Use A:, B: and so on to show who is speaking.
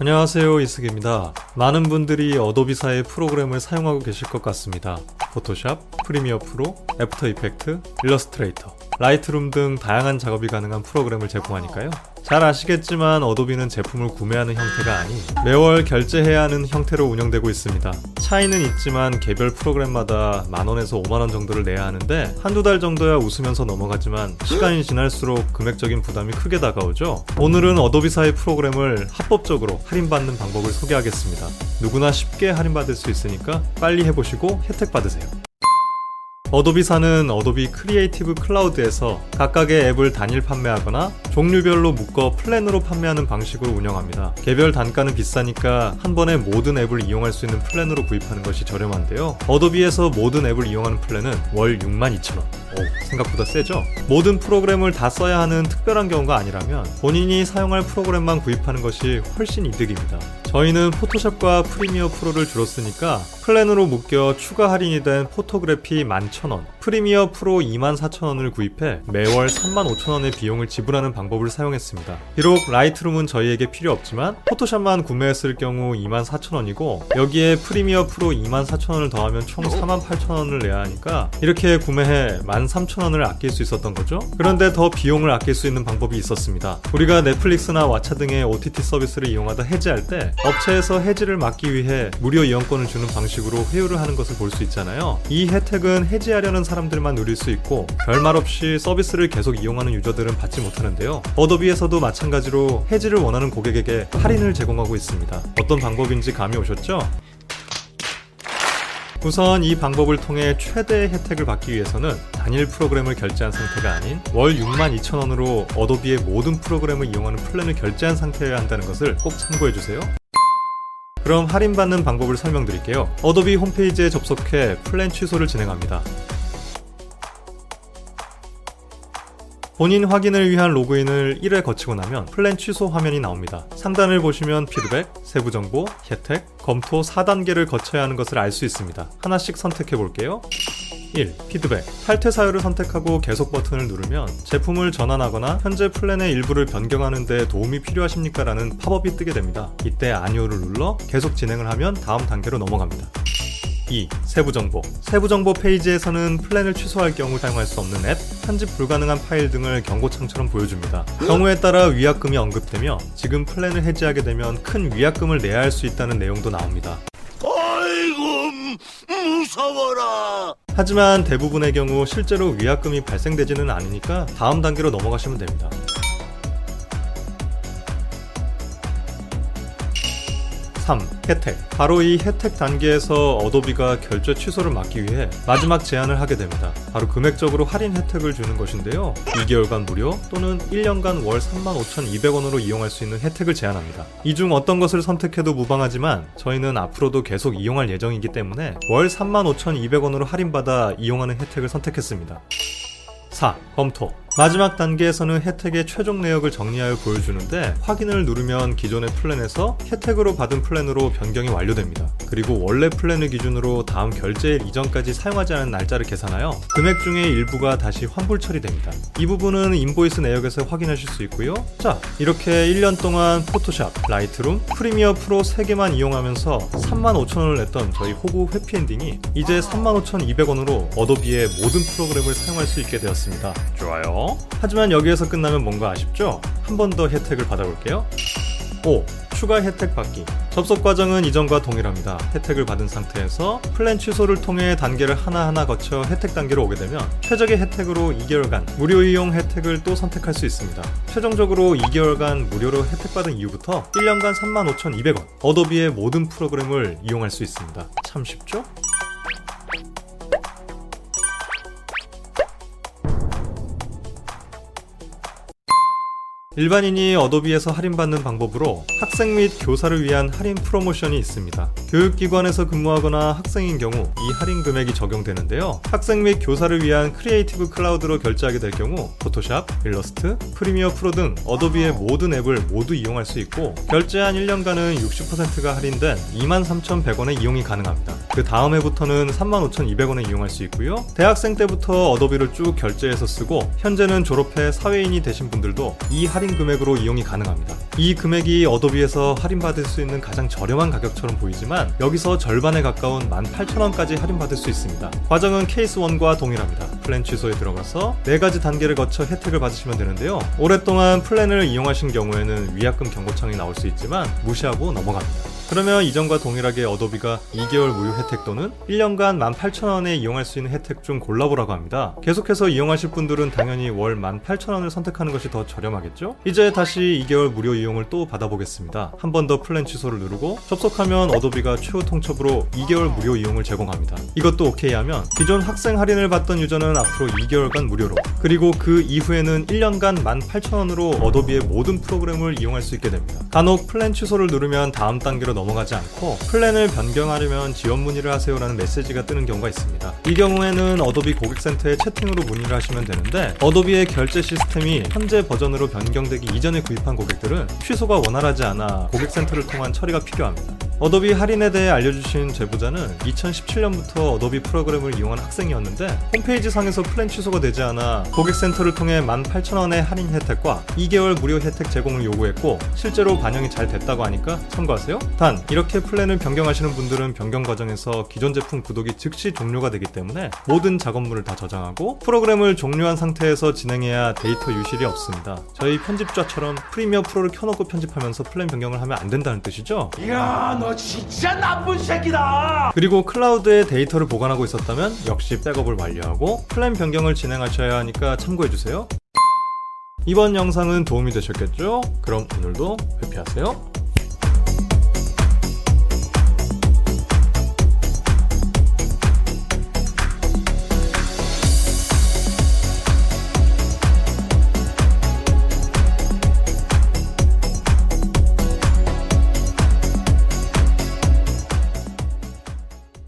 A: 안녕하세요 이승입니다. 많은 분들이 어도비사의 프로그램을 사용하고 계실 것 같습니다. 포토샵, 프리미어 프로, 애프터 이펙트, 일러스트레이터, 라이트룸 등 다양한 작업이 가능한 프로그램을 제공하니까요. 잘 아시겠지만 어도비는 제품을 구매하는 형태가 아닌 매월 결제해야 하는 형태로 운영되고 있습니다. 차이는 있지만 개별 프로그램마다 만원에서 5만원 정도를 내야 하는데 한두 달 정도야 웃으면서 넘어가지만 시간이 지날수록 금액적인 부담이 크게 다가오죠. 오늘은 어도비사의 프로그램을 합법적으로 할인받는 방법을 소개하겠습니다. 누구나 쉽게 할인받을 수 있으니까 빨리 해보시고 혜택 받으세요. 어도비사는 어도비 크리에이티브 클라우드에서 각각의 앱을 단일 판매하거나 종류별로 묶어 플랜으로 판매하는 방식으로 운영합니다. 개별 단가는 비싸니까 한 번에 모든 앱을 이용할 수 있는 플랜으로 구입하는 것이 저렴한데요. 어도비에서 모든 앱을 이용하는 플랜은 월 62,000원. 오, 생각보다 세죠? 모든 프로그램을 다 써야 하는 특별한 경우가 아니라면 본인이 사용할 프로그램만 구입하는 것이 훨씬 이득입니다. 저희는 포토샵과 프리미어 프로를 쓰니까 플랜으로 묶여 추가 할인이 된 포토그래피 11,000원, 프리미어 프로 24,000원을 구입해 매월 35,000원의 비용을 지불하는 방법을 사용했습니다. 비록 라이트룸은 저희에게 필요 없지만 포토샵만 구매했을 경우 24,000원이고 여기에 프리미어 프로 24,000원을 더하면 총 48,000원을 내야 하니까 이렇게 구매해 13,000원을 아낄 수 있었던 거죠. 그런데 더 비용을 아낄 수 있는 방법이 있었습니다. 우리가 넷플릭스나 왓챠 등의 OTT 서비스를 이용하다 해지할 때 업체에서 해지를 막기 위해 무료 이용권을 주는 방식으로 회유를 하는 것을 볼 수 있잖아요. 이 혜택은 해지하려는 사람들만 누릴 수 있고 별말 없이 서비스를 계속 이용하는 유저들은 받지 못하는데요. 어도비에서도 마찬가지로 해지를 원하는 고객에게 할인을 제공하고 있습니다. 어떤 방법인지 감이 오셨죠? 우선 이 방법을 통해 최대의 혜택을 받기 위해서는 단일 프로그램을 결제한 상태가 아닌 월 62,000원으로 어도비의 모든 프로그램을 이용하는 플랜을 결제한 상태여야 한다는 것을 꼭 참고해주세요. 그럼 할인받는 방법을 설명드릴게요. 어도비 홈페이지에 접속해 플랜 취소를 진행합니다. 본인 확인을 위한 로그인을 1회 거치고 나면 플랜 취소 화면이 나옵니다. 상단을 보시면 피드백, 세부 정보, 혜택, 검토 4단계를 거쳐야 하는 것을 알 수 있습니다. 하나씩 선택해 볼게요. 1. 피드백. 탈퇴 사유를 선택하고 계속 버튼을 누르면 제품을 전환하거나 현재 플랜의 일부를 변경하는 데 도움이 필요하십니까? 라는 팝업이 뜨게 됩니다. 이때 아니오를 눌러 계속 진행을 하면 다음 단계로 넘어갑니다. 2. 세부 정보. 세부 정보 페이지에서는 플랜을 취소할 경우 사용할 수 없는 앱, 편집 불가능한 파일 등을 경고창처럼 보여줍니다. 경우에 따라 위약금이 언급되며 지금 플랜을 해지하게 되면 큰 위약금을 내야 할 수 있다는 내용도 나옵니다.
B: 아이고 무서워라.
A: 하지만 대부분의 경우 실제로 위약금이 발생되지는 않으니까 다음 단계로 넘어가시면 됩니다. 3. 혜택. 바로 이 혜택 단계에서 어도비가 결제 취소를 막기 위해 마지막 제안을 하게 됩니다. 바로 금액적으로 할인 혜택을 주는 것인데요. 2개월간 무료 또는 1년간 월 35,200원으로 이용할 수 있는 혜택을 제안합니다. 이 중 어떤 것을 선택해도 무방하지만 저희는 앞으로도 계속 이용할 예정이기 때문에 월 35,200원으로 할인받아 이용하는 혜택을 선택했습니다. 4. 검토. 마지막 단계에서는 혜택의 최종 내역을 정리하여 보여주는데 확인을 누르면 기존의 플랜에서 혜택으로 받은 플랜으로 변경이 완료됩니다. 그리고 원래 플랜을 기준으로 다음 결제일 이전까지 사용하지 않은 날짜를 계산하여 금액 중에 일부가 다시 환불 처리됩니다. 이 부분은 인보이스 내역에서 확인하실 수 있고요. 자, 이렇게 1년 동안 포토샵, 라이트룸, 프리미어 프로 3개만 이용하면서 35,000원을 냈던 저희 호구 해피엔딩이 이제 35,200원으로 어도비의 모든 프로그램을 사용할 수 있게 되었습니다. 좋아요. 하지만 여기에서 끝나면 뭔가 아쉽죠? 한 번 더 혜택을 받아볼게요. 5. 추가 혜택 받기. 접속 과정은 이전과 동일합니다. 혜택을 받은 상태에서 플랜 취소를 통해 단계를 하나하나 거쳐 혜택 단계로 오게 되면 최적의 혜택으로 2개월간 무료 이용 혜택을 또 선택할 수 있습니다. 최종적으로 2개월간 무료로 혜택받은 이후부터 1년간 35,200원. 어도비의 모든 프로그램을 이용할 수 있습니다. 참 쉽죠? 일반인이 어도비에서 할인받는 방법으로 학생 및 교사를 위한 할인 프로모션이 있습니다. 교육기관에서 근무하거나 학생인 경우 이 할인 금액이 적용되는데요. 학생 및 교사를 위한 크리에이티브 클라우드로 결제하게 될 경우 포토샵, 일러스트, 프리미어 프로 등 어도비의 모든 앱을 모두 이용할 수 있고 결제한 1년간은 60%가 할인된 23,100원의 이용이 가능합니다. 그 다음 해부터는 35,200원에 이용할 수 있고요. 대학생 때부터 어도비를 쭉 결제해서 쓰고 현재는 졸업해 사회인이 되신 분들도 이 할인 금액으로 이용이 가능합니다. 이 금액이 어도비에서 할인받을 수 있는 가장 저렴한 가격처럼 보이지만 여기서 절반에 가까운 18,000원까지 할인받을 수 있습니다. 과정은 케이스 1과 동일합니다. 플랜 취소에 들어가서 네 가지 단계를 거쳐 혜택을 받으시면 되는데요. 오랫동안 플랜을 이용하신 경우에는 위약금 경고창이 나올 수 있지만 무시하고 넘어갑니다. 그러면 이전과 동일하게 어도비가 2개월 무료 혜택 또는 1년간 18,000원에 이용할 수 있는 혜택 중 골라보라고 합니다. 계속해서 이용하실 분들은 당연히 월 18,000원을 선택하는 것이 더 저렴하겠죠? 이제 다시 2개월 무료 이용을 또 받아보겠습니다. 한 번 더 플랜 취소를 누르고 접속하면 어도비가 최후 통첩으로 2개월 무료 이용을 제공합니다. 이것도 오케이 하면 기존 학생 할인을 받던 유저는 앞으로 2개월간 무료로 그리고 그 이후에는 1년간 18,000원으로 어도비의 모든 프로그램을 이용할 수 있게 됩니다. 간혹 플랜 취소를 누르면 다음 단계로 넘어가지 않고 플랜을 변경하려면 지원 문의를 하세요라는 메시지가 뜨는 경우가 있습니다. 이 경우에는 어도비 고객센터에 채팅으로 문의를 하시면 되는데 어도비의 결제 시스템이 현재 버전으로 변경되기 이전에 구입한 고객들은 취소가 원활하지 않아 고객센터를 통한 처리가 필요합니다. 어도비 할인에 대해 알려주신 제보자는 2017년부터 어도비 프로그램을 이용한 학생이었는데 홈페이지 상에서 플랜 취소가 되지 않아 고객센터를 통해 18,000원의 할인 혜택과 2개월 무료 혜택 제공을 요구했고 실제로 반영이 잘 됐다고 하니까 참고하세요. 단 이렇게 플랜을 변경하시는 분들은 변경 과정에서 기존 제품 구독이 즉시 종료가 되기 때문에 모든 작업물을 다 저장하고 프로그램을 종료한 상태에서 진행해야 데이터 유실이 없습니다. 저희 편집자처럼 프리미어 프로를 켜놓고 편집하면서 플랜 변경을 하면 안 된다는 뜻이죠.
B: 야, 너 진짜 나쁜 새끼다.
A: 그리고 클라우드에 데이터를 보관하고 있었다면 역시 백업을 완료하고 플랜 변경을 진행하셔야 하니까 참고해주세요. 이번 영상은 도움이 되셨겠죠? 그럼 오늘도 회피하세요.